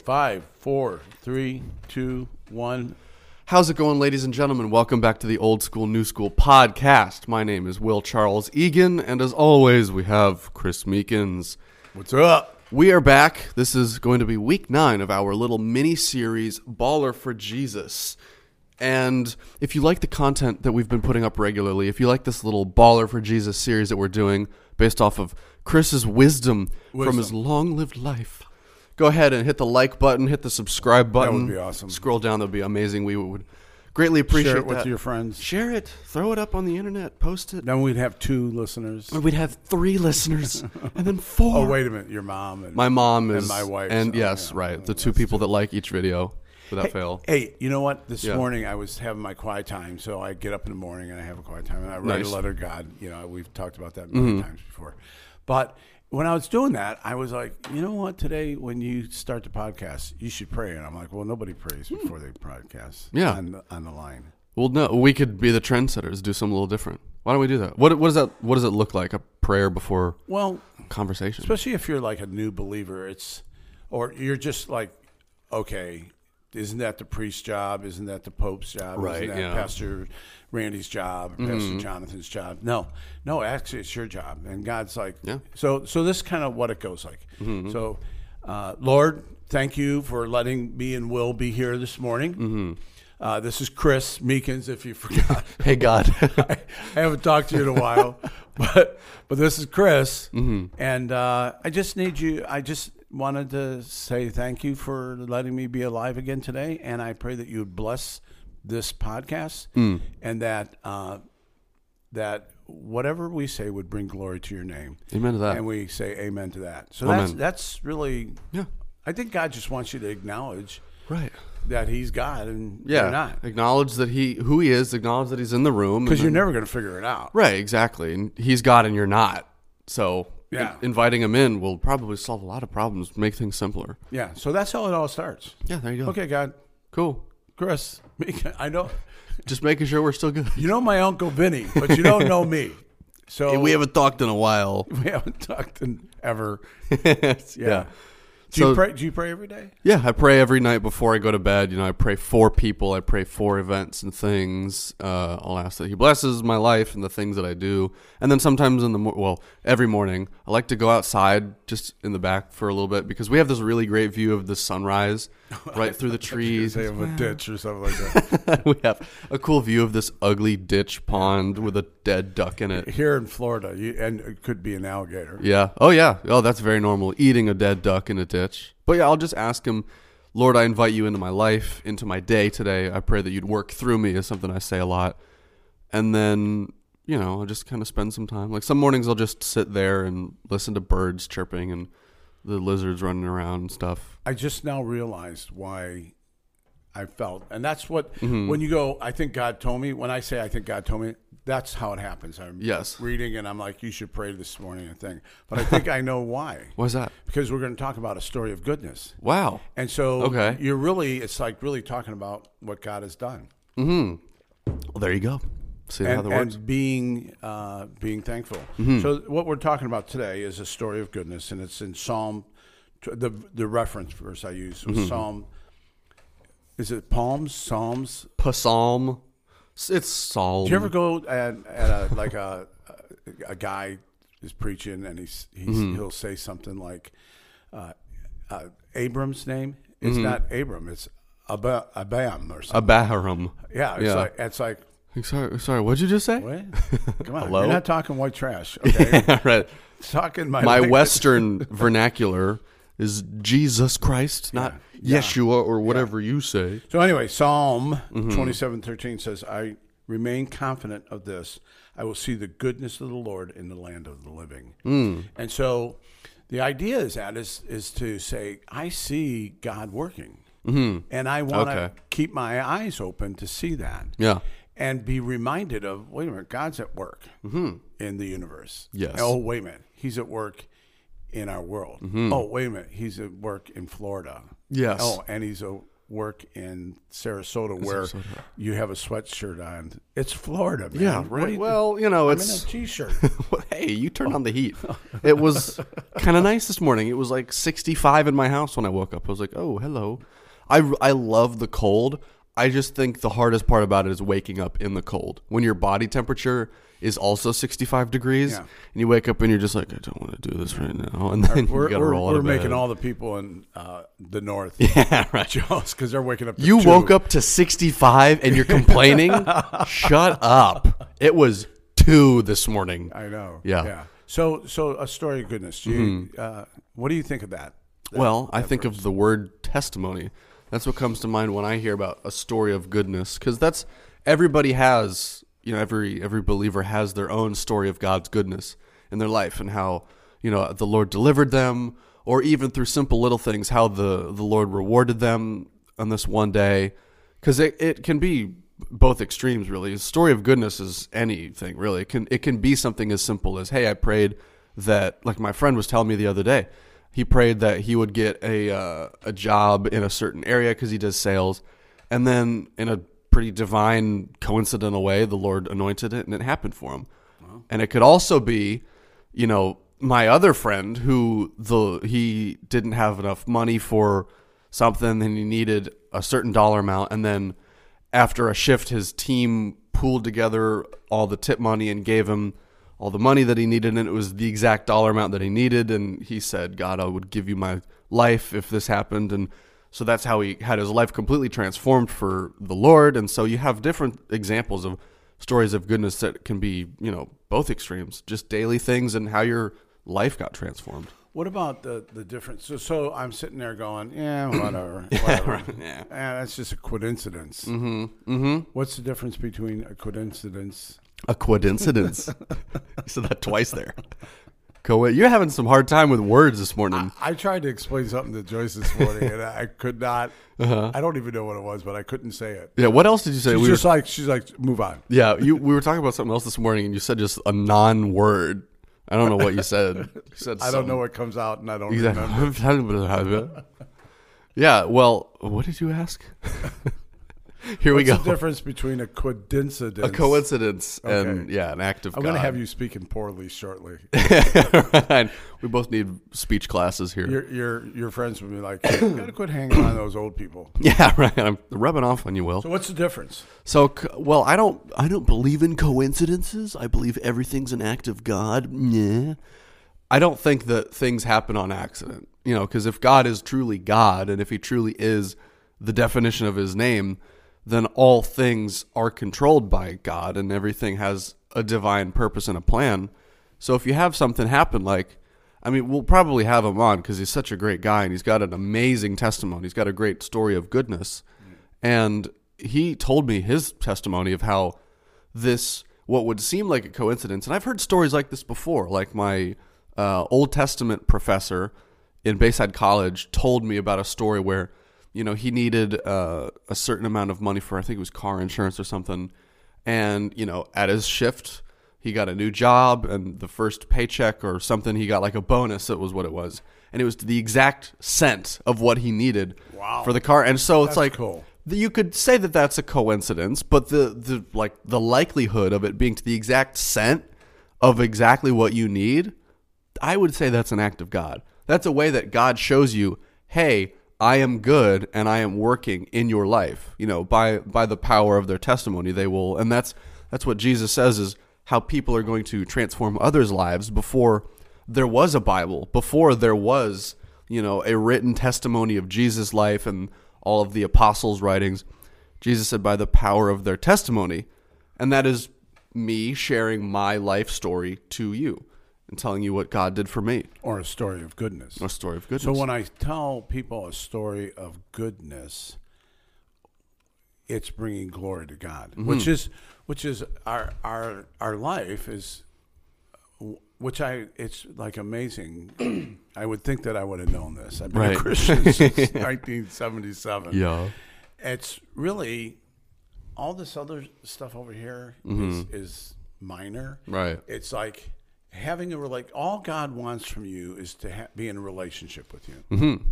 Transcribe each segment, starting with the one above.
Five, four, three, two, one. How's it going, ladies and gentlemen? Welcome back to the Old School New School podcast. My name is Will Charles Egan, and as always, we have Chris Meekins. What's up? We are back. This is going to be week nine of our little mini series, Baller for Jesus. And if you like the content that we've been putting up regularly, if you like this little Baller for Jesus series that we're doing based off of Chris's wisdom, from his long lived life, go ahead and hit the like button, hit the subscribe button. That would be awesome. Scroll down, that'd be amazing. We would greatly appreciate Share it with that. your friends. Share it, throw it up on the internet, post it. Then we'd have two listeners. Or we'd have three listeners and then four. Oh, wait a minute. Your mom and My mom And is my wife, and so, yes, yeah. right, the two people that like each video without fail. Hey, you know what? This Yeah. morning I was having my quiet time, so I get up in the morning and I have a quiet time, and I write Nice. Mm-hmm. a letter God. You know, we've talked about that many times before. But when I was doing that, I was like, you know what? Today, when you start the podcast, you should pray. And I'm like, well, nobody prays before they podcast. Hmm. Yeah. on the, on the line. Well, no, we could be the trendsetters, do something a little different. Why don't we do that? What what does that what does it look like? A prayer before Well, conversation? especially if you're like a new believer it's or you're just like okay isn't that the priest's job isn't that the pope's job Right, isn't that yeah. Pastor randy's job or pastor jonathan's job no no actually it's your job and god's like Yeah. Mm-hmm. so so this is kind of what it goes like so uh, lord thank you for letting me and will be here this morning Mm-hmm. uh, this is chris meekins if you forgot hey God. I haven't talked to you in a while, but but this is Chris, Mm-hmm. and uh, I just need you. I just wanted to say thank you for letting me be alive again today, and I pray that you would bless this podcast, Mm. and that uh, that whatever we say would bring glory to your name, Amen to that. and we say amen to that. So Amen. that's that's really. yeah. I think God just wants you to acknowledge Right. that He's God and Yeah. you're not, Acknowledge that he who he is, acknowledge that he's in the room. because you're then- never going to figure it out. Right, exactly. And he's God and you're not. So Yeah. in- inviting him in will probably solve a lot of problems, make things simpler. Yeah. So that's how it all starts. Yeah, there you go. Okay, God. Cool. Chris, I know Just making sure we're still good. you know my uncle Vinny, but you don't know me. So we haven't talked in a while. we haven't talked in ever. yeah. Yeah. Do So- you pray? Do you pray every day? Yeah, I pray every night before I go to bed. You know, I pray for people. I pray for events and things. Uh, I'll ask that He blesses my life and the things that I do. And then sometimes in the mor- well, every morning I like to go outside just in the back for a little bit because we have this really great view of the sunrise right through the trees. They have a ditch or something like that. we have a cool view of this ugly ditch pond with a dead duck in it. Here in Florida, you, and it could be an alligator. Yeah. Oh, yeah. Oh, that's very normal. Eating a dead duck in a ditch. But yeah, I'll just ask him, Lord, I invite you into my life, into my day today. I pray that you'd work through me, is something I say a lot. And then, you know, I'll just kind of spend some time. Like some mornings I'll just sit there and listen to birds chirping and the lizards running around and stuff. I just now realized why I felt, and that's what Mm-hmm. when you go. I think God told me. When I say I think God told me, that's how it happens. I'm Yes. reading, and I'm like, you should pray this morning. I think, but I think I know why. Why's that? Because we're going to talk about a story of goodness. Wow. And so Okay. you're really, it's like really talking about what God has done Mm-hmm. Well, there you go. See how and, that works? and being, uh, being thankful. Mm-hmm. So what we're talking about today is a story of goodness, and it's in Psalm, the the reference verse I used Mm-hmm. Psalm. Is it Palms? Psalms? Psalm. It's psalm. Do you ever go at, at a, like a, a guy is preaching and he's, he's Mm-hmm. he'll say something like uh, uh, Abram's name. It's Mm-hmm. not Abram. It's Ab- Abam or something. Abaharam. Yeah, it's Yeah. like it's like Sorry, sorry. What'd you just say? what? Come on, Hello? you're not talking white trash. Okay, right. talking my My language. Western vernacular is Jesus Christ, not Yeah. Yeshua or whatever you say. So anyway, Psalm Mm-hmm. twenty-seven thirteen says, "I remain confident of this: I will see the goodness of the Lord in the land of the living." Mm. And so, the idea is that is is to say, I see God working, mm-hmm. and I want to Okay. keep my eyes open to see that. Yeah. and be reminded of wait a minute, God's at work in the universe. Mm-hmm. Yes. Oh, wait a minute, He's at work in our world. Oh, wait a minute, He's at work in Florida. Yes. Oh, and He's a work in Sarasota where you have a sweatshirt on. It's Florida, man. Yeah, right. you- Well, you know, I'm it's in a t-shirt. Well, hey, you turned on the heat. It was kind of nice this morning. It was like 65 in my house when I woke up. I was like, oh, hello. I, I love the cold. I just think the hardest part about it is waking up in the cold. When your body temperature is also 65 degrees, Yeah. and you wake up and you're just like, I don't want to do this right now. And then we're you we're, roll we're of making all the people in uh, the north Yeah, right. jealous because they're waking up. to You two. woke up to 65 and you're complaining? Shut up. It was 2 this morning. I know. Yeah. Mm-hmm. Yeah. So so a story of goodness. You, uh, what do you think of that? Well, I think of the word testimony. That's what comes to mind when I hear about a story of goodness cuz that's everybody has, you know, every every believer has their own story of God's goodness in their life and how, you know, the Lord delivered them or even through simple little things how the the Lord rewarded them on this one day cuz it it can be both extremes really. A story of goodness is anything really. It can it can be something as simple as, "Hey, I prayed that like my friend was telling me the other day he prayed that he would get a uh, a job in a certain area because he does sales, and then in a pretty divine coincidental way, the Lord anointed it and it happened for him. And it could also be, you know, my other friend who the he didn't have enough money for something and he needed a certain dollar amount, and then after a shift, his team pooled together all the tip money and gave him all the money that he needed, and it was the exact dollar amount that he needed. And he said, God, I would give you my life if this happened. And so that's how he had his life completely transformed for the Lord. And so you have different examples of stories of goodness that can be, you know, both extremes, just daily things and how your life got transformed. What about the the difference? So, so I'm sitting there going, yeah, whatever, whatever. Yeah. That's just a coincidence. Mm-hmm. Mm-hmm. What's the difference between a coincidence? A coincidence. you said that twice there. Co- You're having some hard time with words this morning. I tried to explain something to Joyce this morning, and I could not. Uh-huh. I don't even know what it was, but I couldn't say it. yeah. What else did you say? She's We were- like she's like, move on. yeah. You. We were talking about something else this morning, and you said just a non-word. I don't know what you said. You said. I don't know what comes out, and I don't remember. Yeah. Well, what did you ask? Here we go. the difference between a coincidence? A coincidence and yeah, an act of God. I'm going to have you speaking poorly shortly. Right. We both need speech classes here. your your your friends would be like, you got to quit hanging on those old people. yeah, right. I'm rubbing off on you, Will. So what's the difference? So, well, I don't, I don't believe in coincidences. I believe everything's an act of God. Yeah. I don't think that things happen on accident. You know, because if God is truly God, and if He truly is the definition of His name, then all things are controlled by God, and everything has a divine purpose and a plan. So, if you have something happen, like, I mean, we'll probably have him on because he's such a great guy and he's got an amazing testimony. He's got a great story of goodness. And he told me his testimony of how this, what would seem like a coincidence, and I've heard stories like this before. Like my uh, Old Testament professor in Bayside College told me about a story where, you know, he needed uh, a certain amount of money for, I think it was car insurance or something. And, you know, at his shift, he got a new job and the first paycheck or something, he got like a bonus. That was what it was. And it was the exact cent of what he needed Wow. for the car. And so it's That's like, cool. you could say that that's a coincidence, but the, the like the likelihood of it being to the exact cent of exactly what you need, I would say that's an act of God. That's a way that God shows you, hey, I am good and I am working in your life. You know, by by the power of their testimony, they will, and that's that's what Jesus says is how people are going to transform others' lives before there was a Bible, before there was, you know, a written testimony of Jesus' life and all of the apostles' writings. Jesus said, by the power of their testimony. And that is me sharing my life story to you and telling you what God did for me. Or a story of goodness. A story of goodness. So when I tell people a story of goodness, it's bringing glory to God, Mm-hmm. which is which is our our our life is which I it's like amazing. I would think that I would have known this. I've been Right. a Christian since 1977. yeah. It's really all this other stuff over here is Mm-hmm. is minor. Right. It's like having a like all God wants from you is to ha- be in a relationship with you. Mm-hmm.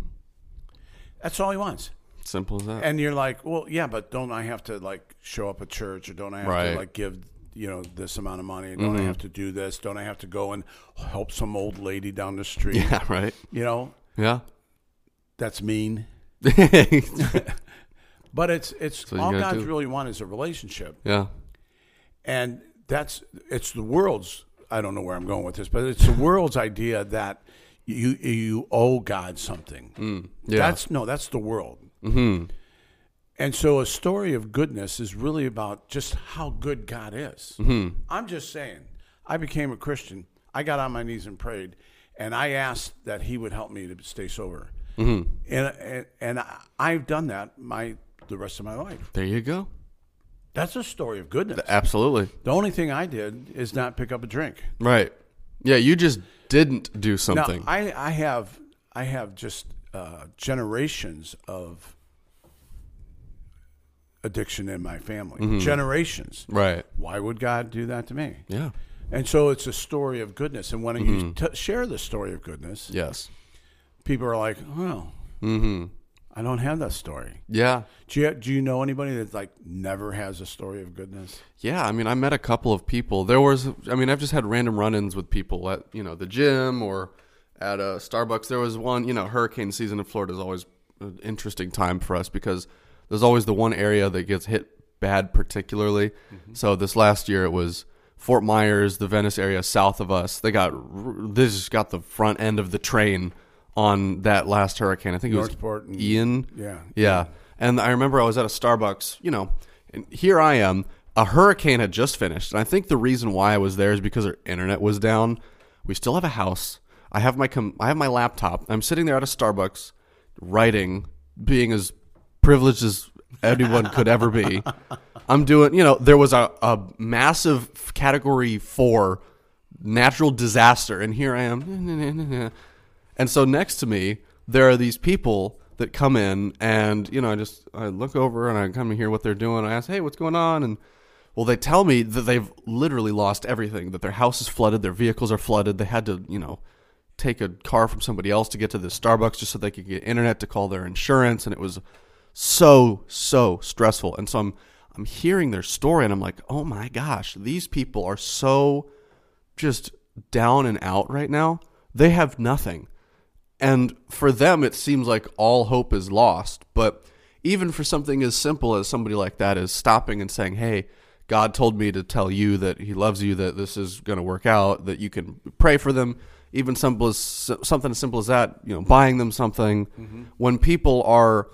That's all He wants. Simple as that. And you're like, well, yeah, but don't I have to like show up at church or don't I have Right. Mm-hmm. to like give you know this amount of money? Don't I have to do this? Don't I have to go and help some old lady down the street? yeah, right. You know, Yeah. that's mean. But it's it's all gotta do. really want is a relationship, Yeah. and that's it's the world's. I don't know where I'm going with this, but it's the world's idea that you you owe God something. Mm, Yeah. That's no, that's the world. hmm And so a story of goodness is really about just how good God is. Mm-hmm. I'm just saying, I became a Christian. I got on my knees and prayed, and I asked that He would help me to stay sober. Mm-hmm. And, and and I've done that my the rest of my life. There you go. That's a story of goodness. Absolutely. The only thing I did is not pick up a drink. Right. Yeah, you just didn't do something. Now. I, I have I have just uh, generations of addiction in my family. Mm-hmm. Generations. right. Why would God do that to me? Yeah. And so it's a story of goodness. And when Mm-hmm. you t- share the story of goodness, Yes. people are like, "Oh, Mm-hmm. I don't have that story." Yeah. Do you, do you know anybody that like never has a story of goodness? Yeah, I mean, I met a couple of people. There was, I mean, I've just had random run-ins with people at, you know, the gym or at a Starbucks. There was one, you know, hurricane season in Florida is always an interesting time for us because there's always the one area that gets hit bad, particularly. Mm-hmm. So this last year it was Fort Myers, the Venice area south of us. They got, they just got the front end of the train on that last hurricane. I think it was and Ian. yeah, Yeah. And I remember I was at a Starbucks, you know, and here I am. A hurricane had just finished. And I think the reason why I was there is because our internet was down. We still have a house. I have my com- I have my laptop. I'm sitting there at a Starbucks writing, being as privileged as anyone could ever be. I'm doing, you know, there was a, a massive category 4 natural disaster and here I am. And so next to me, there are these people that come in, and you know, I just I look over and I come and hear what they're doing. I ask, "Hey, what's going on?" And well, they tell me that they've literally lost everything. That their house is flooded, their vehicles are flooded. They had to, you know, take a car from somebody else to get to the Starbucks just so they could get internet to call their insurance, and it was so so stressful. And so I'm I'm hearing their story, and I'm like, "Oh my gosh, these people are so." just down and out right now. They have nothing. And for them, it seems like all hope is lost. But even for something as simple as somebody like that is stopping and saying, Hey, God told me to tell you that He loves you, that this is going to work out, that you can pray for them. Even simple as something as simple as that, you know, buying them something. Mm-hmm. When people are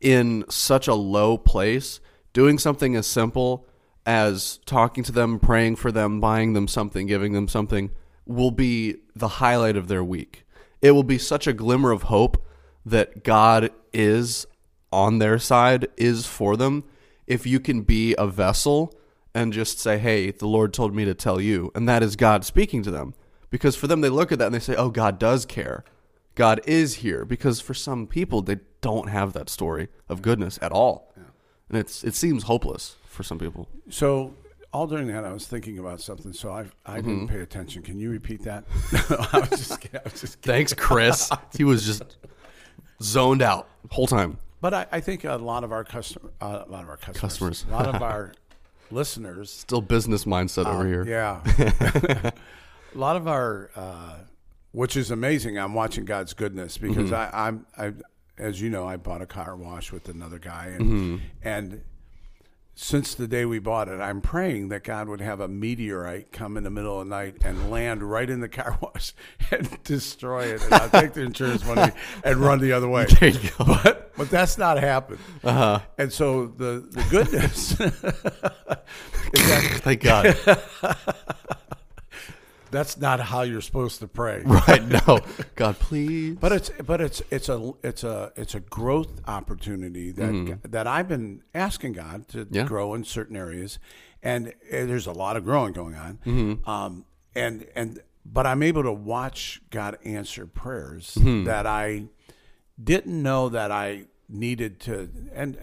in such a low place, doing something as simple as talking to them, praying for them, buying them something, giving them something will be the highlight of their week. It will be such a glimmer of hope that God is on their side, is for them. If you can be a vessel and just say, Hey, the Lord told me to tell you, and that is God speaking to them. Because for them, they look at that and they say, Oh, God does care. God is here. Because for some people, they don't have that story of goodness at all. And it's it seems hopeless for some people. So all during that, I was thinking about something. So I I Mm-hmm. didn't pay attention. Can you repeat that? I was just. I was just. Thanks, Chris. he was just zoned out whole time. But I, I think a lot of our customer, uh, a lot of our customers, Customers. a lot of our listeners, Still business mindset over here. yeah, a lot of our, uh, which is amazing. I'm watching God's goodness because Mm-hmm. I, I'm, I, as you know, I bought a car wash with another guy, and Mm-hmm. and since the day we bought it, I'm praying that God would have a meteorite come in the middle of the night and land right in the car wash and destroy it. And I'll take the insurance money and run the other way. There you go. But but that's not happened. Uh-huh. And so the the goodness is that Thank God. That's not how you're supposed to pray. right? No, God, please. But it's but it's it's a it's a it's a growth opportunity that that I've been asking God to Mm-hmm. Yeah. grow in certain areas, and uh, there's a lot of growing going on. Mm-hmm. Um, and and but I'm able to watch God answer prayers Mm-hmm. that I didn't know that I needed to, and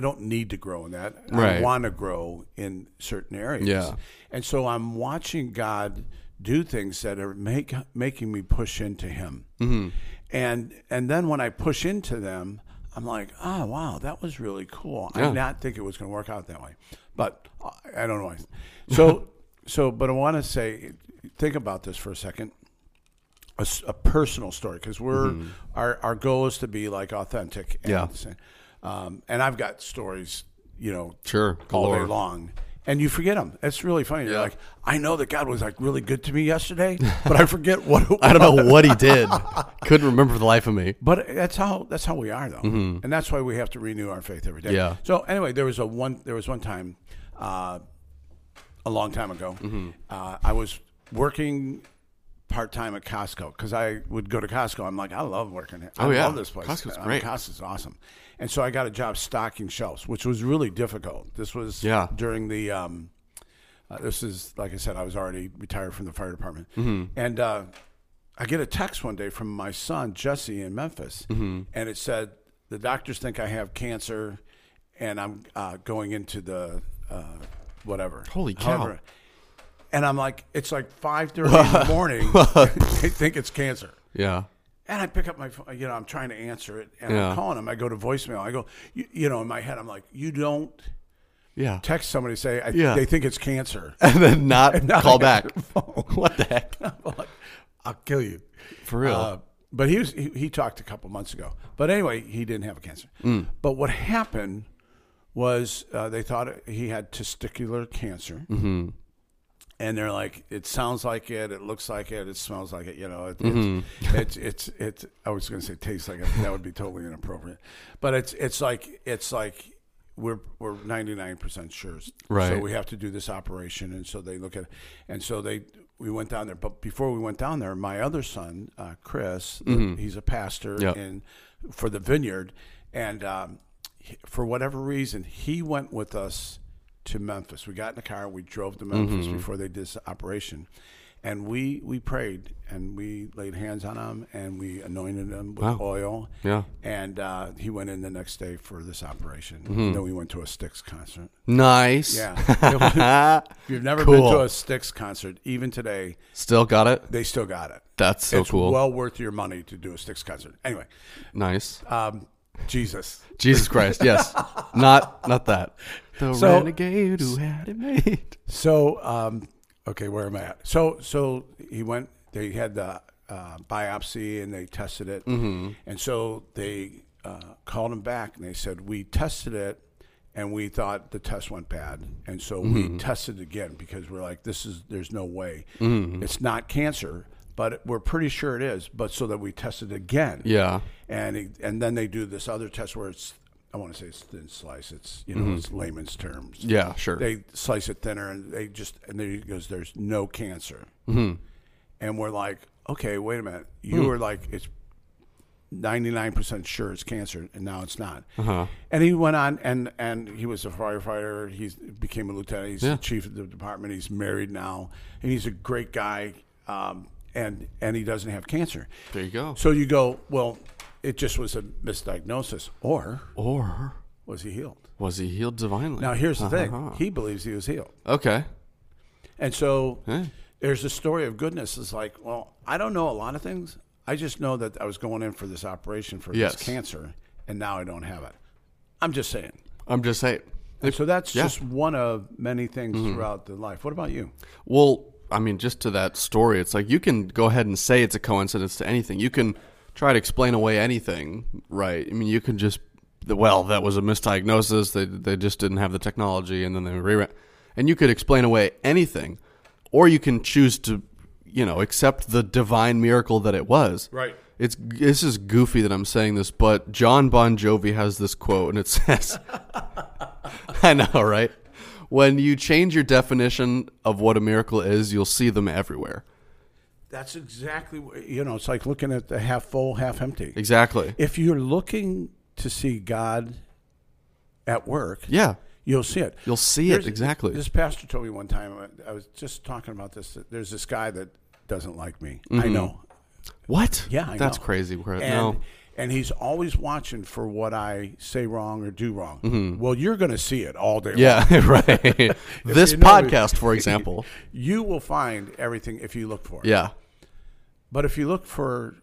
I don't need to grow in that. I want to grow in certain areas. Yeah. And so I'm watching God do things that are make, making me push into Him. Mm-hmm. And and then when I push into them, I'm like, oh wow, that was really cool. I did not think it was going to work out that way, but I- don't know. why. So, so, but I want to say, think about this for a second. a personal story because we're our our goal is to be like authentic. And, Yeah. Um, and I've got stories, you know, Sure, all day long. And you forget them. It's really funny. You're like, I know that God was like really good to me yesterday, but I forget what. It was. I don't know what he did. Couldn't remember for the life of me. But that's how that's how we are though, and that's why we have to renew our faith every day. Mm-hmm. Yeah. So anyway, there was a one there was one time, uh, a long time ago, Mm-hmm. uh, I was working part time at Costco because I would go to Costco. I'm like, I love working here. I Oh, yeah. love this place. Costco's I mean, great. Costco's awesome. And so I got a job stocking shelves, which was really difficult. This was Yeah. during the. Um, uh, this is like I said, I was already retired from the fire department, Mm-hmm. and uh, I get a text one day from my son Jesse in Memphis, Mm-hmm. and it said the doctors think I have cancer, and I'm uh, going into the uh, whatever. Holy cow. And I'm like, it's like five thirty in the morning. they think it's cancer. Yeah. And I pick up my phone, you know, I'm trying to answer it, and Yeah. I'm calling him. I go to voicemail. I go, you, you know, in my head, I'm like, you don't Yeah. text somebody say I, Yeah. they think it's cancer. And then not not call back. What the heck? Like, I'll kill you. For real. Uh, but he was he, he talked a couple months ago. But anyway, he didn't have a cancer. Mm. But what happened was uh, they thought he had testicular cancer. Mm-hmm. And they're like, it sounds like it, it looks like it, it smells like it. You know, it, Mm-hmm. it's, it's it's it's. I was going to say tastes like it. That would be totally inappropriate. But it's it's like it's like we're we're ninety nine percent sure. Right. So we have to do this operation, and so they look at, and so they we went down there. But before we went down there, my other son, uh, Chris, he's a pastor Yep. in for the vineyard, and um, for whatever reason, he went with us to Memphis. We got in the car, and we drove to Memphis before they did this operation. And we, we prayed and we laid hands on him and we anointed him with Wow. oil. Yeah. And uh, he went in the next day for this operation. Mm-hmm. Then we went to a Styx concert. Nice. Yeah. if you've never been to a Styx concert, even today, Still got it. they still got it. That's so it's cool. well worth your money to do a Styx concert. Anyway, nice. um, Jesus. Jesus Christ. Yes. not not that. The So- renegade who had it made. So, um, okay, where am I at? So, so he went. They had the uh, biopsy and they tested it, Mm-hmm. and so they uh, called him back and they said we tested it and we thought the test went bad, and so Mm-hmm. we tested again because we're like, this is there's no way Mm-hmm. it's not cancer, but we're pretty sure it is. But so that we tested again, Yeah. and he, and then they do this other test where it's I want to say it's thin slice. It's you know it's layman's terms. Mm-hmm. Yeah, sure. They slice it thinner and they just and then he goes, "There's no cancer," Mm-hmm. and we're like, "Okay, wait a minute. You were like it's." 99% sure it's cancer and now it's not. Uh-huh. And he went on and and he was a firefighter. He became a lieutenant. He's Yeah. the chief of the department. He's married now and he's a great guy. Um, and and he doesn't have cancer. There you go. So you go, well, it just was a misdiagnosis, or Or was he healed? was he healed divinely? Now here's the thing: Uh-huh. he believes he was healed, Okay. and so Yeah. there's a story of goodness. It's like, well, I don't know a lot of things. I just know that I was going in for this operation for Yes. this cancer, and now I don't have it. I'm just saying. I'm just saying. And so that's Yeah. Mm-hmm. just one of many things throughout the life. What about you? Well, I mean, just to that story, it's like you can go ahead and say it's a coincidence to anything. You can try to explain away anything, right? I mean, you can just, well, that was a misdiagnosis. They they just didn't have the technology, and then they re and you could explain away anything, or you can choose to, you know, accept the divine miracle that it was. Right. It's this is goofy that I'm saying this, but Jon Bon Jovi has this quote, and it says, "I know, right? When you change your definition of what a miracle is, you'll see them everywhere." That's exactly you know. It's like looking at the half full, half empty. Exactly. If you're looking to see God at work, Yeah, you'll see it. you'll see There's- it exactly. This pastor told me one time. Uh, I was just talking about this. There's this guy that doesn't like me. I mm-hmm. know. what? Yeah, I that's know. crazy. And, no, and he's always watching for what I say wrong or do wrong. Well, you're going to see it all day. long. yeah, right. this you know podcast, for example. You will find everything if you look for it. Yeah, But if you look for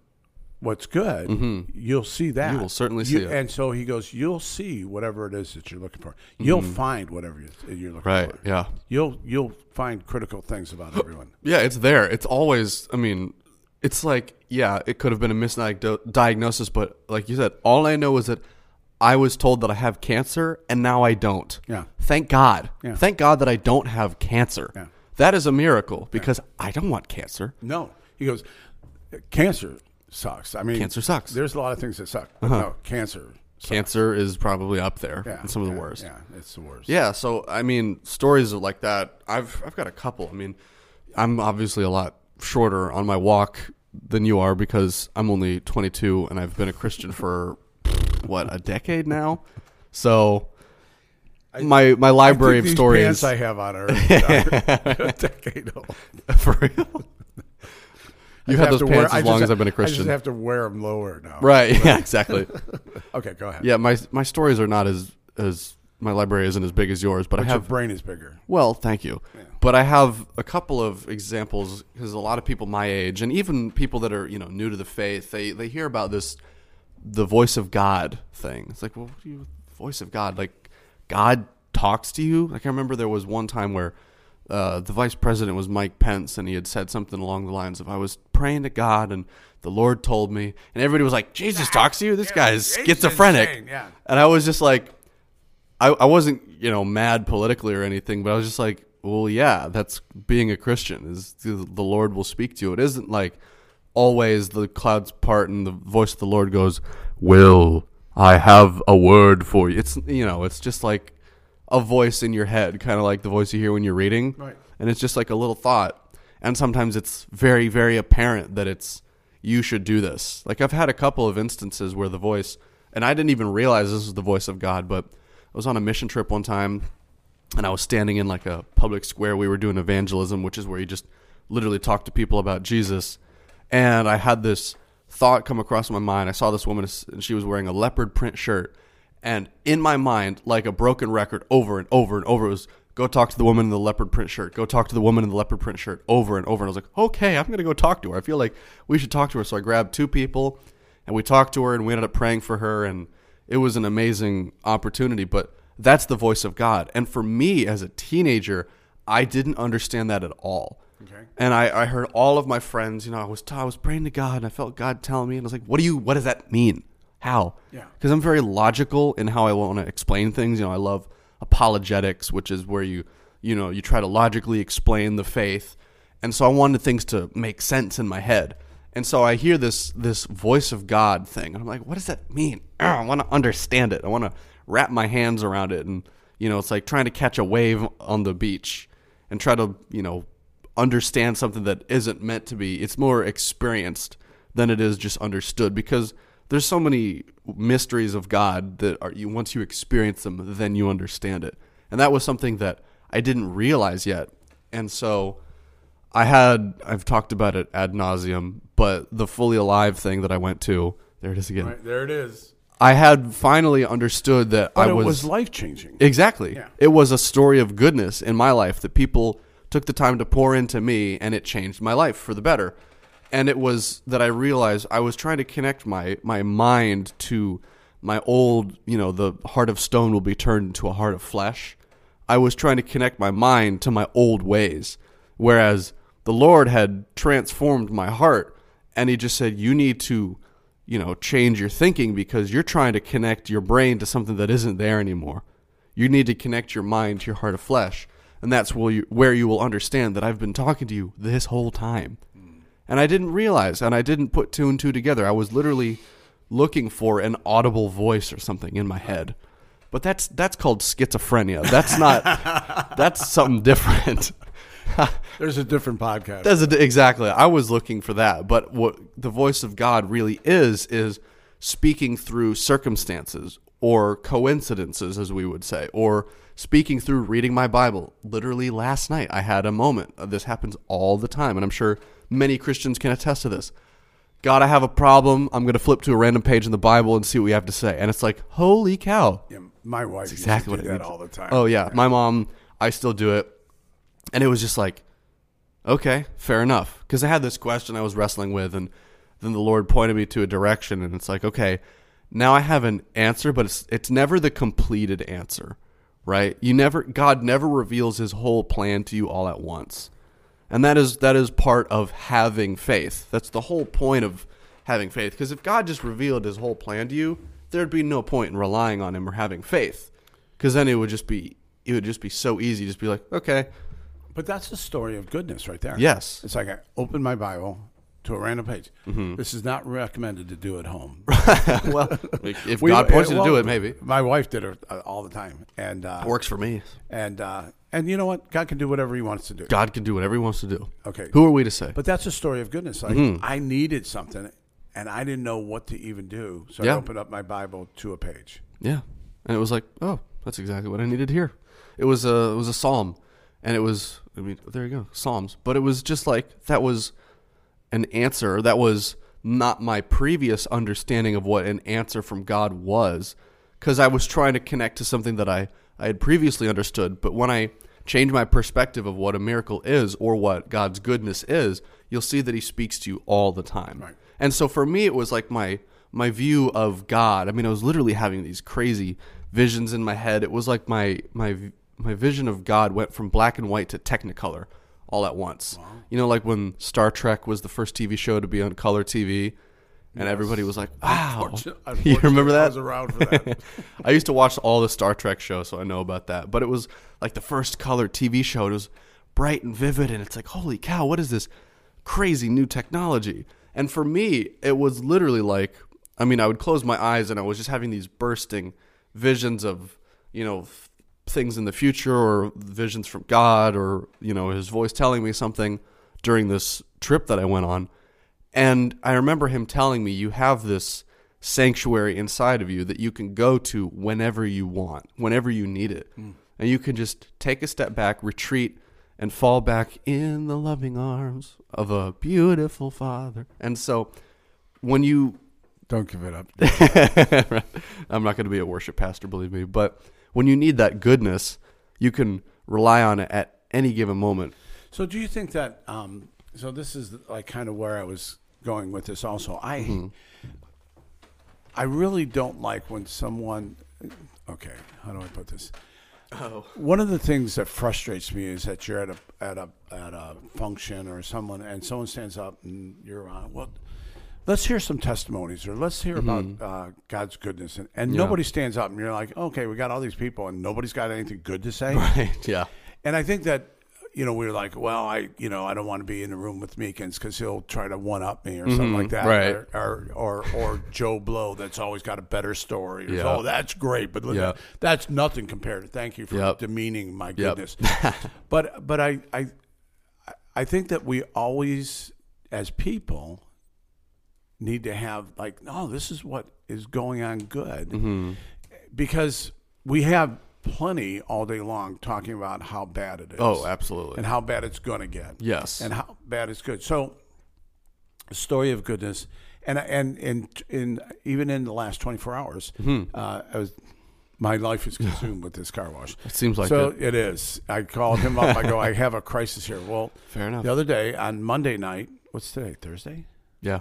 what's good, you'll see that. Mm-hmm. You will certainly see it. And so he goes, you'll see whatever it is that you're looking for. You'll find whatever you- you're looking Mm-hmm. Right. Yeah. You'll you'll find critical things about everyone. Yeah, it's there. It's always. I mean, it's like yeah, it could have been a misdiagnosis, but like you said, all I know is that I was told that I have cancer, and now I don't. Yeah. Thank God. Yeah. Thank God that I don't have cancer. Yeah. That is a miracle because I don't want cancer. No, he goes, cancer sucks. I mean, Cancer sucks. Uh-huh. There's a lot of things that suck. But no, cancer. Sucks. Cancer is probably up there. Yeah, some of the worst. Yeah, it's the worst. Yeah, so I mean, stories like that. I've I've got a couple. I mean, I'm obviously a lot shorter on my walk than you are because I'm only 22 and I've been a Christian for what a decade now. So my my I library of stories pants I have on are a decade old. for real. You had those pants wear- as I long ha- as I've been a I Christian. I just have to wear them lower now. Right? Yeah, exactly. Okay, go ahead. Yeah, my my stories are not as as my library isn't as big as yours, but, But I your brain is bigger. Well, thank you. But I have a couple of examples because a lot of people my age and even people that are you know new to the faith, they they hear about this the voice of God thing. It's like, well, what do you voice of God? Like God talks to you. Like I remember there was one time where uh, the vice president was Mike Pence, and he had said something along the lines of, "I was praying to God, and the Lord told me," and everybody was like, "Jesus talks to you? This guy is schizophrenic." yeah. And I was just like, I, I wasn't, you know, mad politically or anything, but I was just like, well, yeah, that's being a Christian. Is the Lord will speak to you. It isn't like always the clouds part and the voice of the Lord goes, "Will I have a word for you?" It's you know, it's just like a voice in your head, kind of like the voice you hear when you're reading, Right. and it's just like a little thought. And sometimes it's very, very apparent that it's you should do this. Like I've had a couple of instances where the voice, and I didn't even realize this was the voice of God, but I was on a mission trip one time and I was standing in like a public square. We were doing evangelism, which is where you just literally talk to people about Jesus. And I had this thought come across my mind. I saw this woman and she was wearing a leopard print shirt. And in my mind, like a broken record, over and over and over, it was go talk to the woman in the leopard print shirt. Go talk to the woman in the leopard print shirt over and over. And I was like, okay, I'm going to go talk to her. I feel like we should talk to her. So I grabbed two people and we talked to her and we ended up praying for her. And it was an amazing opportunity. But that's the voice of God. And for me as a teenager, I didn't understand that at all. Okay. And I, I heard all of my friends, you know, I was I was praying to God and I felt God telling me and I was like, what do you what does that mean? How? Yeah. Because I'm very logical in how I want to explain things. You know, I love apologetics, which is where you you know, you try to logically explain the faith. And so I wanted things to make sense in my head. And so I hear this this voice of God thing, and I'm like, what does that mean? I want to understand it. I want to wrap my hands around it, and you know, it's like trying to catch a wave on the beach and try to you know understand something that isn't meant to be. It's more experienced than it is just understood because there's so many mysteries of God that are you once you experience them, then you understand it. And that was something that I didn't realize yet. And so I had I've talked about it ad nauseum, but the fully alive thing that I went to, there it is again. Right, there it is. I had finally understood that But I it was, was life changing. exactly. Yeah. It was a story of goodness in my life that people took the time to pour into me, and it changed my life for the better. And it was that I realized I was trying to connect my my mind to my old, you know, the heart of stone will be turned into a heart of flesh. I was trying to connect my mind to my old ways, whereas the Lord had transformed my heart, and He just said, "You need to." you know, change your thinking because you're trying to connect your brain to something that isn't there anymore. You need to connect your mind to your heart of flesh. And that's where you, where you will understand that I've been talking to you this whole time. Hmm. And I didn't realize, and I didn't put two and two together. I was literally looking for an audible voice or something in my head. But that's that's called schizophrenia. That's not that's something different. There's a different podcast. That's a, exactly. I was looking for that, but what the voice of God really is is speaking through circumstances or coincidences, as we would say, or speaking through reading my Bible. Literally last night, I had a moment. Uh, this happens all the time, and I'm sure many Christians can attest to this. God, I have a problem. I'm going to flip to a random page in the Bible and see what we have to say, and it's like, holy cow! yeah, my wife exactly used to what that all the time. Oh yeah, my mom. I still do it, and it was just like, okay, fair enough. Because I had this question I was wrestling with, and then the Lord pointed me to a direction, and it's like, okay, now I have an answer, but it's it's never the completed answer, right? You never God never reveals His whole plan to you all at once, and that is that is part of having faith. That's the whole point of having faith. Because if God just revealed His whole plan to you, there'd be no point in relying on Him or having faith, because then it would just be it would just be so easy, just be like, okay, But that's the story of goodness right there. yes, It's like I open my Bible to a random page. Mm-hmm. This is not recommended to do at home. well, if We- God points you to well, do it, maybe My wife did it uh, all the time, and uh, works for me. and uh, and you know what? God can do whatever He wants to do. God can do whatever He wants to do. Okay, Who are we to say? but that's a story of goodness. Like Mm-hmm. I needed something, and I didn't know what to even do, so I opened up my Bible to a page. Yeah, and it was like, oh, that's exactly what I needed here. It was a it was a psalm, and it was I mean there you go psalms, but it was just like that was an answer that was not my previous understanding of what an answer from God was, because I was trying to connect to something that I I had previously understood, but when I change my perspective of what a miracle is or what God's goodness is, you'll see that He speaks to you all the time. Right. And so for me, it was like my my view of God. I mean, I was literally having these crazy visions in my head. It was like my my my vision of God went from black and white to Technicolor all at once. You know, like when Star Trek was the first TV show to be on color TV, and everybody was like, "Wow!" You remember unfortunately, I that? was around for that. I used to watch all the Star Trek shows, so I know about that. But it was like the first color TV show. It was bright and vivid, and it's like, holy cow, what is this crazy new technology? And for me, it was literally like, I mean, I would close my eyes and I was just having these bursting visions of, you know, things in the future or visions from God or, you know, his voice telling me something during this trip that I went on. And I remember him telling me, you have this sanctuary inside of you that you can go to whenever you want, whenever you need it. Hmm. And you can just take a step back, retreat, and fall back in the loving arms of a beautiful father. And so when you Don't give it up. I'm not going to be a worship pastor, believe me. But when you need that goodness, you can rely on it at any given moment. So, do you think that? Um, so, this is like kind of where I was going with this. Also, I, Mm-hmm. I really don't like when someone. Okay, how do I put this? Oh. One of the things that frustrates me is that you're at a at a at a function or someone and someone stands up and you're on. Well, let's hear some testimonies or let's hear about uh, God's goodness and, and Mm-hmm. Yeah. nobody stands up and you're like, okay, we got all these people and nobody's got anything good to say. Right. Yeah. And I think that you know we are like, well, I you know I don't want to be in the room with Meekins because he'll try to one up me or something like that, Mm-hmm. right. Or, or or or Joe Blow that's always got a better story. Or, Yeah. Oh, that's great, but look, Yeah. that's nothing compared to. Thank you for Yep. demeaning my Yep. goodness. but but I I I think that we always as people need to have like, no, this is what is going on good, Mm-hmm. because we have plenty all day long talking about how bad it is. Oh, absolutely. and how bad it's going to get. Yes. and how bad it's good. So, story of goodness, and and in in even in the last twenty four hours, Mm-hmm. uh, I was. My life is consumed with this car wash. It seems like so it. it is. I called him up. I go, I have a crisis here. Well, Fair enough. the other day on Monday night, what's today? Thursday. Yeah.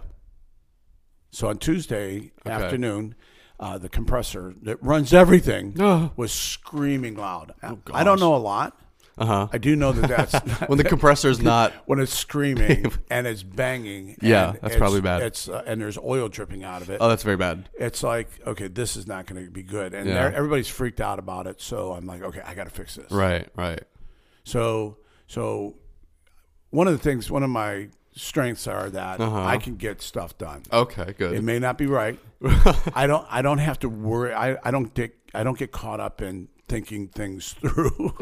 So on Tuesday Okay. afternoon, uh, the compressor that runs everything Oh. was screaming loud. I don't know a lot. Uh huh. I do know that that's When the compressor's not. when it's screaming and it's banging. Yeah, and that's it's- probably bad. It's uh, and there's oil dripping out of it. Oh, that's very bad. it's like okay, this is not going to be good, and Yeah. everybody's freaked out about it. So I'm like, okay, I got to fix this. Right. Right. So so one of the things, one of my strengths are that Uh-huh. I can get stuff done. Okay. Good. It may not be right. I don't. I don't have to worry. I, I don't get. I don't get caught up in thinking things through.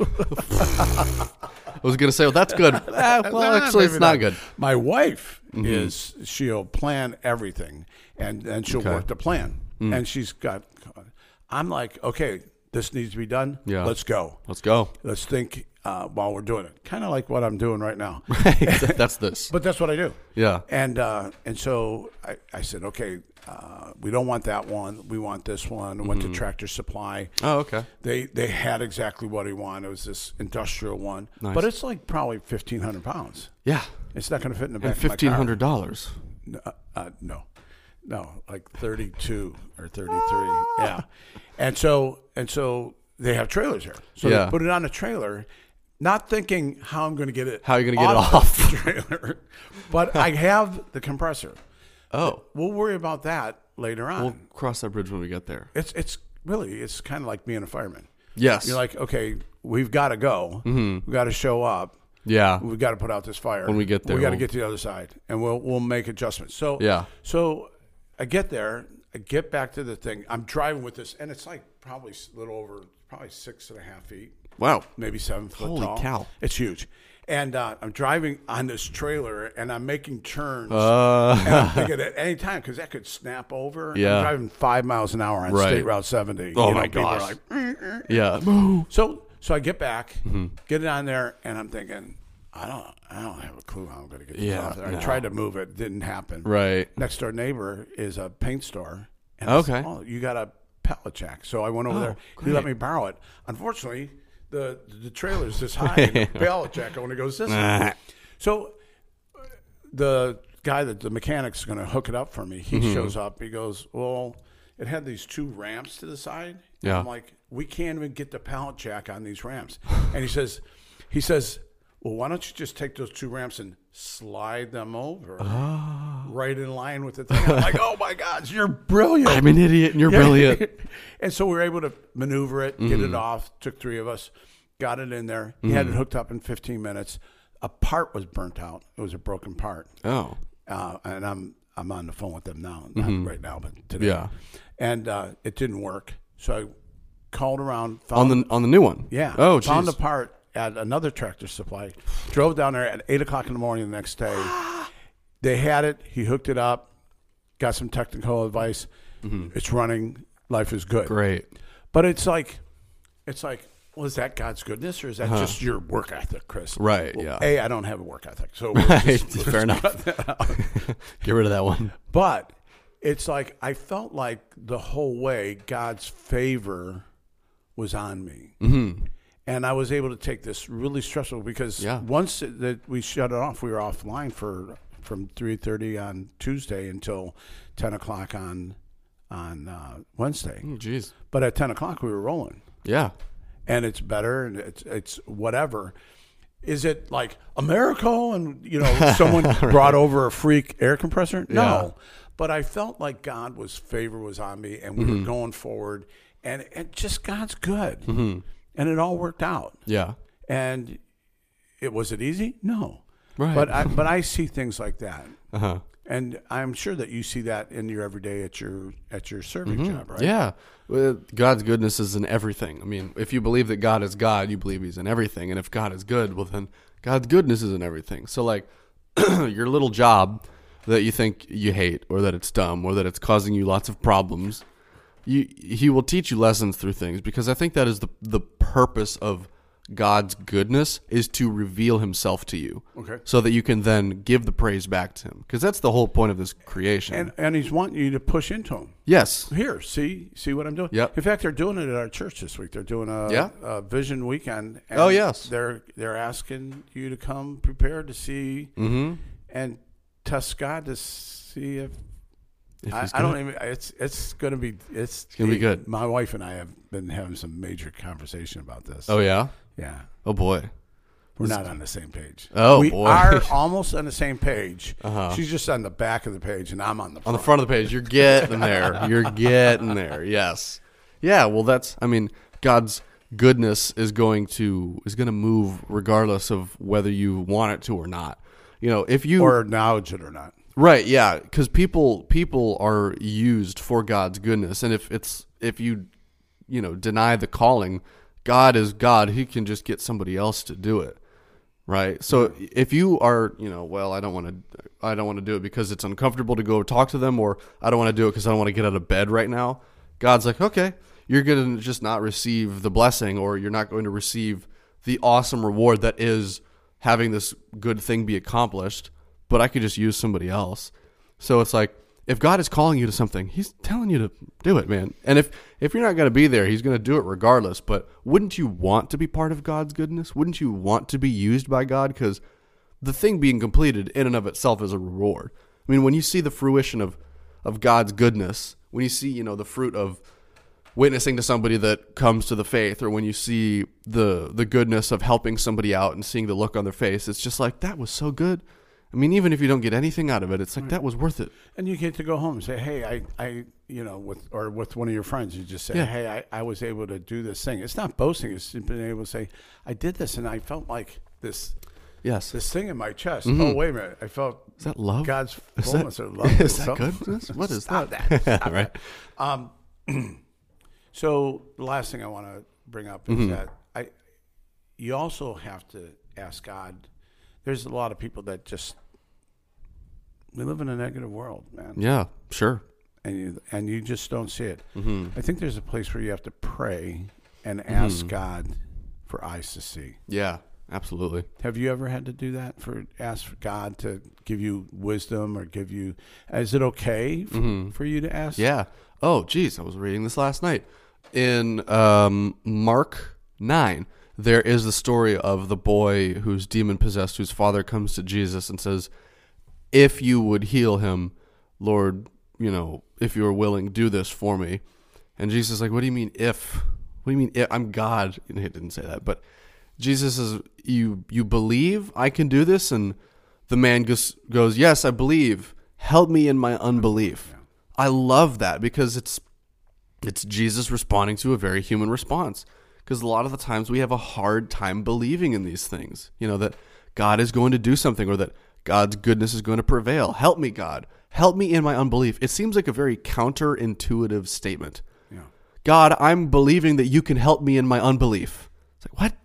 I was gonna say, well, that's good. Ah, well, actually, it's maybe not good. My wife is. She'll plan everything, and and she'll Okay. work the plan. And she's got. I'm like, okay, this needs to be done. Yeah. Let's go. Let's go. Let's think uh, while we're doing it. Kind of like what I'm doing right now. that's this. But that's what I do. Yeah. And uh, and so I, I said, okay, uh, we don't want that one. We want this one. Went Mm-hmm. to Tractor Supply. Oh, okay. They they had exactly what he wanted. It was this industrial one, Nice. but it's like probably fifteen hundred pounds. Yeah. It's not going to fit in the back And of my fifteen hundred dollars. uh, uh, no, no, like 32 or 33. yeah. And so, and so they have trailers here. So Yeah. they put it on a trailer, not thinking how I'm going to get it. How are you gonna get it off the off. trailer. but I have the compressor. Oh, We'll worry about that later on. we'll cross that bridge when we get there. it's, it's really, it's kind of like being a fireman. Yes. You're like, okay, we've got to go. Mm-hmm. We've got to show up. yeah. We've got to put out this fire. When we get there, we got to we'll- get to the other side, and we'll we'll make adjustments. So Yeah. So I get there, I get back to the thing. I'm driving with this, and it's like probably a little over, probably six and a half feet, Wow. maybe seven foot Holy tall. cow. It's huge. And uh, I'm driving on this trailer, and I'm making turns. Uh, and I'm thinking at any time because that could snap over. Yeah. I'm driving five miles an hour on Right. State Route 70. Oh, my people are gosh. like, yeah. so so I get back, Mm-hmm. get it on there, and I'm thinking, I don't I don't have a clue how I'm going to get this Yeah, off there. no. I tried to move it, didn't happen. Right. Next door neighbor is a paint store. And I said, Okay. oh, you got a pallet jack. So I went over Oh, there. He let me borrow it. Unfortunately, the the trailer's this high, and the pallet jack only goes this way. So uh, the guy that the mechanic's going to hook it up for me, he Mm-hmm. shows up. He goes, well, it had these two ramps to the side. And Yeah. I'm like, we can't even get the pallet jack on these ramps. and he says, he says, well, why don't you just take those two ramps and slide them over Ah. right in line with the thing? I'm like, oh my God, you're brilliant. I'm an idiot and you're Yeah. brilliant. and so we were able to maneuver it, get Mm-hmm. it off. Took three of us, got it in there. He had it hooked up in 15 minutes. A part was burnt out. It was a broken part, Oh. uh, and I'm I'm on the phone with them now, not right now, but today. Mm-hmm. Yeah. and uh, it didn't work. So I called around, On the on the new one. yeah, Oh, found the jeez. part at another tractor supply. Drove down there at eight o'clock in the morning the next day. they had it. He hooked it up. Got some technical advice. It's running. Life is good. Mm-hmm. Great. But it's like, it's like, well, is that God's goodness or is that just your work ethic, Chris? Uh-huh. Right, Well, yeah. A, I don't have a work ethic, so we'll just- Fair enough. Get rid of that one. But it's like I felt like the whole way God's favor was on me, mm-hmm. And I was able to take this really stressful because Yeah. once it, that we shut it off, we were offline for from three thirty on Tuesday until ten o'clock on on uh, Wednesday. Oh, Jeez. But at ten o'clock, we were rolling. Yeah. and it's better and it's it's whatever. Is it like a miracle and you know someone brought over a freak air compressor? No. Yeah. But I felt like God was favor was on me and we Mm-hmm. were going forward and and just God's good. And it all worked out. Yeah. And it was it easy? No. Right. But I but I see things like that. Uh huh. And I'm sure that you see that in your everyday at your at your serving job, right? Mm-hmm. Yeah. Well, God's goodness is in everything. I mean, if you believe that God is God, you believe He's in everything. And if God is good, well, then God's goodness is in everything. So, like, your little job that you think you hate, or that it's dumb, or that it's causing you lots of problems, you, He will teach you lessons through things because I think that is the the purpose of God's goodness is to reveal Himself to you. Okay. So that you can then give the praise back to Him, because that's the whole point of this creation. And and he's wanting you to push into him. yes. Here, see, see what I'm doing. Yep. In fact, they're doing it at our church this week. They're doing a, Yeah. a vision weekend. and Oh, yes. They're they're asking you to come prepared to see Mm-hmm. and test God to see if. I, I don't even. It's it's going to be it's, gonna be good. My wife and I have been having some major conversation about this. Oh yeah. yeah, Oh boy. we're not on the same page. Oh, we boy. are almost on the same page. Uh-huh. She's just on the back of the page, and I'm on the On front. the front of the page, you're getting there. You're getting there. Yes. Yeah. Well, that's. I mean, God's goodness is going to is going to move regardless of whether you want it to or not. You know, if you or acknowledge it or not. Right, yeah, because people people are used for God's goodness, and if it's if you you know deny the calling, God is God. He can just get somebody else to do it, right? So if you are you know well, I don't want to I don't want to do it because it's uncomfortable to go talk to them, or I don't want to do it because I don't want to get out of bed right now. God's like, okay, you're going to just not receive the blessing, or you're not going to receive the awesome reward that is having this good thing be accomplished but I could just use somebody else. So it's like if God is calling you to something, He's telling you to do it, man. And if if you're not going to be there, He's going to do it regardless. But wouldn't you want to be part of God's goodness? Wouldn't you want to be used by God? Because the thing being completed in and of itself is a reward. I mean, when you see the fruition of of God's goodness, when you see, you know, the fruit of witnessing to somebody that comes to the faith or when you see the the goodness of helping somebody out and seeing the look on their face, it's just like that was so good. I mean, even if you don't get anything out of it, it's like that was worth it. And you get to go home and say, "Hey, I, I, you know, with or with one of your friends, you just say, Yeah. "Hey, I, I was able to do this thing." It's not boasting; it's just being able to say, "I did this, and I felt like this, Yes. this thing in my chest." Oh, wait a minute! I felt Is that love? God's Is that- fullness or love. is that goodness? What is Stop that? that? Stop Right. that. Um, so the last thing I want to bring up is Mm-hmm. that I, you also have to ask God. There's a lot of people that just we live in a negative world, man Yeah, sure. and you and you just don't see it. Mm-hmm. I think there's a place where you have to pray and ask God for eyes to see. Yeah, absolutely. Have you ever had to do that for ask for God to give you wisdom or give you? Is it okay for, for you to ask? Mm-hmm. Yeah. Oh, geez, I was reading this last night. In um, Mark 9, there is the story of the boy who's demon possessed, whose father comes to Jesus and says, If you would heal him, Lord, you know, if you are willing, do this for me. And Jesus is like, What do you mean, if? What do you mean, if? I'm God. And he didn't say that, but Jesus says, You, you believe I can do this? And the man goes, goes, Yes, I believe. Help me in my unbelief. I love that because it's it's Jesus responding to a very human response. Because a lot of the times we have a hard time believing in these things. You know, that God is going to do something or that God's goodness is going to prevail. Help me, God. Help me in my unbelief. It seems like a very counterintuitive statement. Yeah. God, I'm believing that you can help me in my unbelief. It's like, what?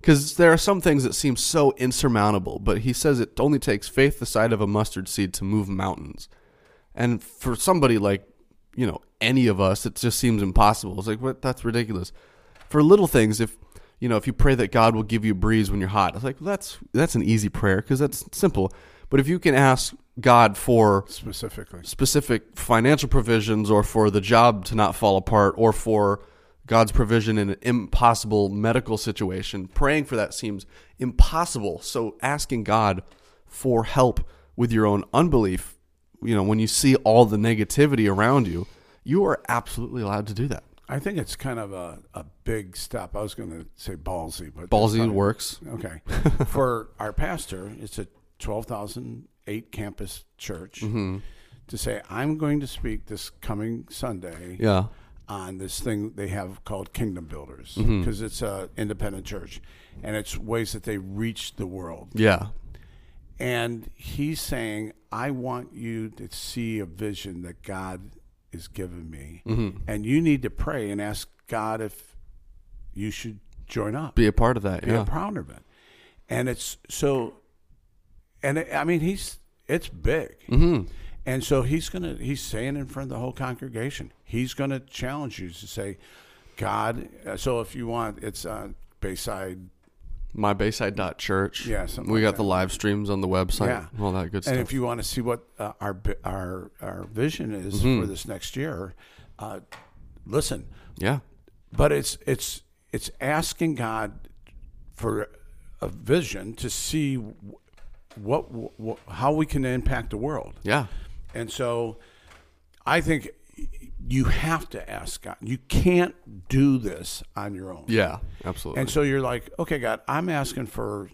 Because there are some things that seem so insurmountable, but he says it only takes faith the size of a mustard seed to move mountains. And for somebody like, you know, any of us, it just seems impossible. It's like, what? That's ridiculous. For little things, if, you know, if you pray that God will give you a breeze when you're hot, it's like, well, that's, that's an easy prayer because that's simple. But if you can ask God for Specifically. specific financial provisions or for the job to not fall apart or for God's provision in an impossible medical situation. Praying for that seems impossible. So asking God for help with your own unbelief, you know, when you see all the negativity around you, you are absolutely allowed to do that. I think it's kind of a, a big step. I was going to say ballsy, but Ballsy works. Okay. For our pastor, it's a 12,008 campus church Mm-hmm. to say, I'm going to speak this coming Sunday Yeah. on this thing they have called Kingdom Builders Mm-hmm. because it's a independent church and it's ways that they reach the world. Yeah. And he's saying, I want you to see a vision that God is giving me. Mm-hmm. And you need to pray and ask God if you should join up Be a part of that. be a Yeah. proud of it. And it's so, and it, I mean, he's it's big, Mm-hmm. and so he's gonna he's saying in front of the whole congregation, he's gonna challenge you to say, God. uh, So if you want, it's uh, Bayside, MyBayside.church. Yeah, something We like got the live streams on the website. Yeah. All that good stuff. and if you want to see what uh, our our our vision is Mm-hmm. for this next year, uh, listen. yeah. But it's it's it's asking God for a vision to see what, what how we can impact the world. Yeah. And so I think you have to ask God. You can't do this on your own. Yeah. Absolutely. And so you're like, okay, God, I'm asking for,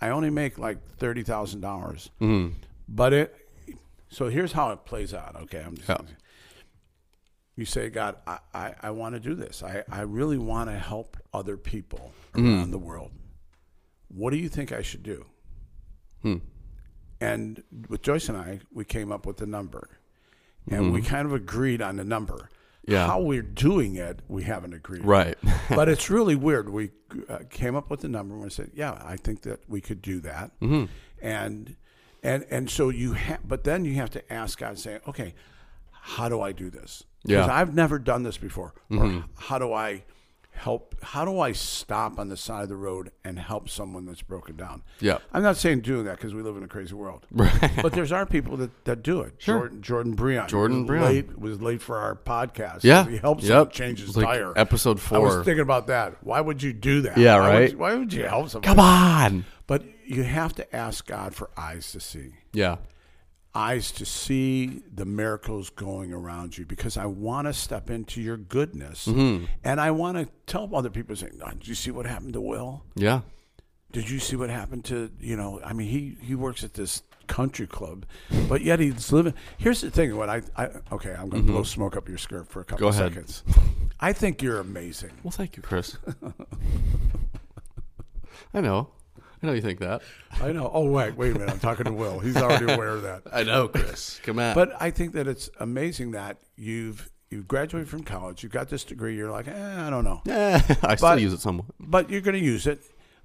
I only make like thirty thousand dollars, Mm-hmm. but it. So here's how it plays out. Okay, I'm just. Yeah. You say, God, I, I, I want to do this. I, I really want to help other people Mm-hmm. the world. What do you think I should do? Hmm. And with Joyce and I, we came up with a number, and we kind of agreed on the number. Mm-hmm. Yeah. How we're doing it, we haven't agreed. right. but it's really weird. We uh, came up with the number and we said, "Yeah, I think that we could do that." Mm-hmm. And and and so you have, but then you have to ask God, say, "Okay, how do I do this? Yeah. Mm-hmm. I've never done this before. Or how do I help? How do I stop on the side of the road and help someone that's broken down? Yeah. I'm not saying doing that because we live in a crazy world. but there's our people that, that do it. Sure. Jordan, Jordan Breon. Jordan Breon. late, was late for our podcast. Yeah. He helps Yep. change his like tire. episode four I was thinking about that. Why would you do that? Yeah, Why right? why would you help someone? Come on. But you have to ask God for eyes to see. Yeah. Eyes to see the miracles going around you because I want to step into your goodness. Mm-hmm. And I want to tell other people, saying, oh, Did you see what happened to Will? Yeah. Did you see what happened to, you know, I mean, he, he works at this country club, but yet he's living. Here's the thing what I, I okay, I'm going to blow smoke up your skirt for a couple Mm-hmm. Go ahead. seconds. I think you're amazing. Well, thank you, Chris. I know. I know you think that. I know. Oh, wait, wait a minute. I'm talking to Will. He's already aware of that. I know, Chris. Come on. But I think that it's amazing that you've you've graduated from college, you've got this degree, you're like, eh, I don't know, Eh, I still But- use it somewhat. but you're going to use it.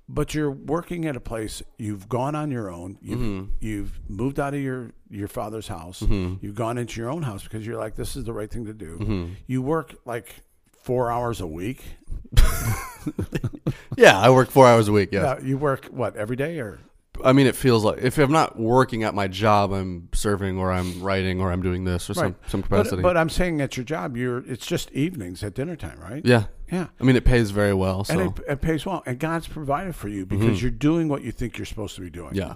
But you're working at a place. You've gone on your own. You've Mm-hmm. you've moved out of your your father's house. You've gone into your own house because you're like, this is the right thing to do. Mm-hmm. You work like four hours a week. Yeah, I work four hours a week. Yeah. You work what every day or I mean, it feels like if I'm not working at my job, I'm serving or I'm writing or I'm doing this or some, some capacity. But, but I'm saying at your job, you're it's just evenings at dinner time, right? yeah. Yeah. I mean, it pays very well. So, And it, it pays well, and God's provided for you mm-hmm. because you're doing what you think you're supposed to be doing. yeah.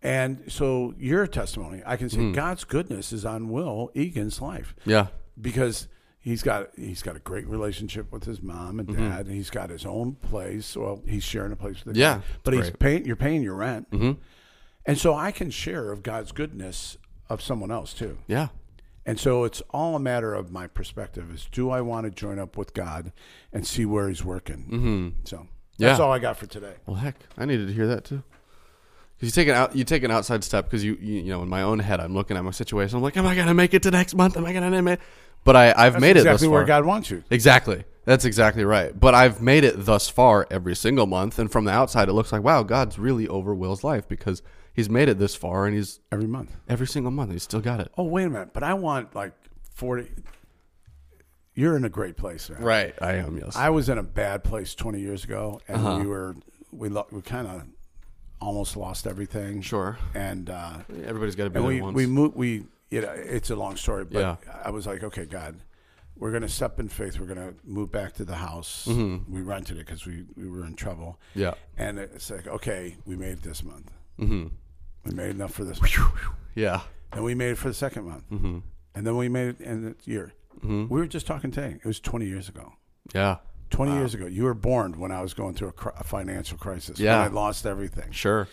And so your testimony, I can say mm. God's goodness is on Will Egan's life Yeah. because he's got he's got a great relationship with his mom and dad, and he's got his own place. Well, he's sharing a place with the Yeah, dad, but he's great. paying you're paying your rent, and so I can share of God's goodness of someone else too. Yeah. And so it's all a matter of my perspective: is do I want to join up with God and see where He's working? Mm-hmm. So that's Yeah. all I got for today. Well, heck, I needed to hear that too. Because you take an out, you take an outside step. Because you, you, you know, in my own head, I'm looking at my situation. I'm like, am I gonna make it to next month? Am I gonna make? it? But I, I've That's made it exactly thus where far. God wants you. Exactly. That's exactly right. But I've made it thus far every single month, and from the outside, it looks like wow, God's really over Will's life because he's made it this far, and he's Every month. every single month he's still got it. Oh, wait a minute. But I want like 40. You're in a great place. Right. I am. Yes. I was in a bad place 20 years ago, and Uh-huh. we were, we, lo- we kind of almost lost everything. sure. And, uh, Everybody's got to be and there we, once. we moved, we, you know, it's a long story, but Yeah. I was like, okay, God, we're going to step in faith. We're going to move back to the house. Mm-hmm. We rented it because we, we were in trouble. yeah. And it's like, okay, we made it this month. hmm We made enough for this. Yeah. And we made it for the second month. hmm And then we made it in the year. hmm We were just talking today. It was 20 years ago. Yeah. 20 years ago. You were born when I was going through a, cr- a financial crisis. Yeah. I lost everything. Sure.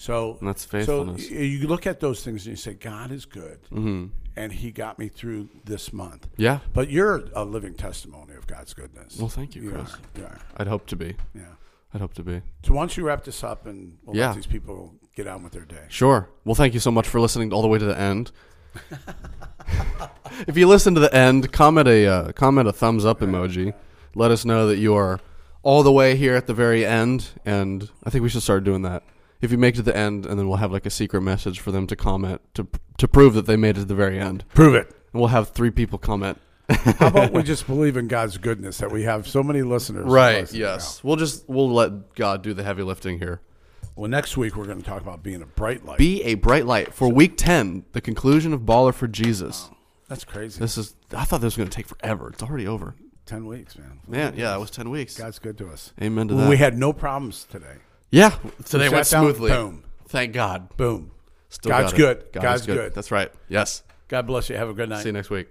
So, And that's faithfulness. y- you look at those things and you say, God is good. hmm And he got me through this month. Yeah. But you're a living testimony of God's goodness. Well, thank you, You Chris. are. You are. I'd hope to be. Yeah. I'd hope to be. So once you wrap this up and we'll Yeah. let these people get on with their day. Sure. Well, thank you so much for listening all the way to the end. if you listen to the end, comment a uh, comment a thumbs up emoji. Let us know that you are all the way here at the very end, and I think we should start doing that. If you make it to the end, and then we'll have like a secret message for them to comment to to prove that they made it to the very end, Prove it. and we'll have three people comment. How about we just believe in God's goodness that we have so many listeners? Right. Yes. We'll just we'll let God do the heavy lifting here. Well, next week we're going to talk about being a bright light. Be a bright light for week ten, the conclusion of Baller for Jesus. Oh, that's crazy. This is. I thought this was going to take forever. It's already over. 10 weeks, man. Man, yeah, that was ten weeks. God's good to us. Amen to Well, that. we had no problems today. Yeah, today We went down, smoothly. boom. Thank God. Boom. Still God's got it. good. God God's good. good. That's right. Yes. God bless you. Have a good night. See you next week.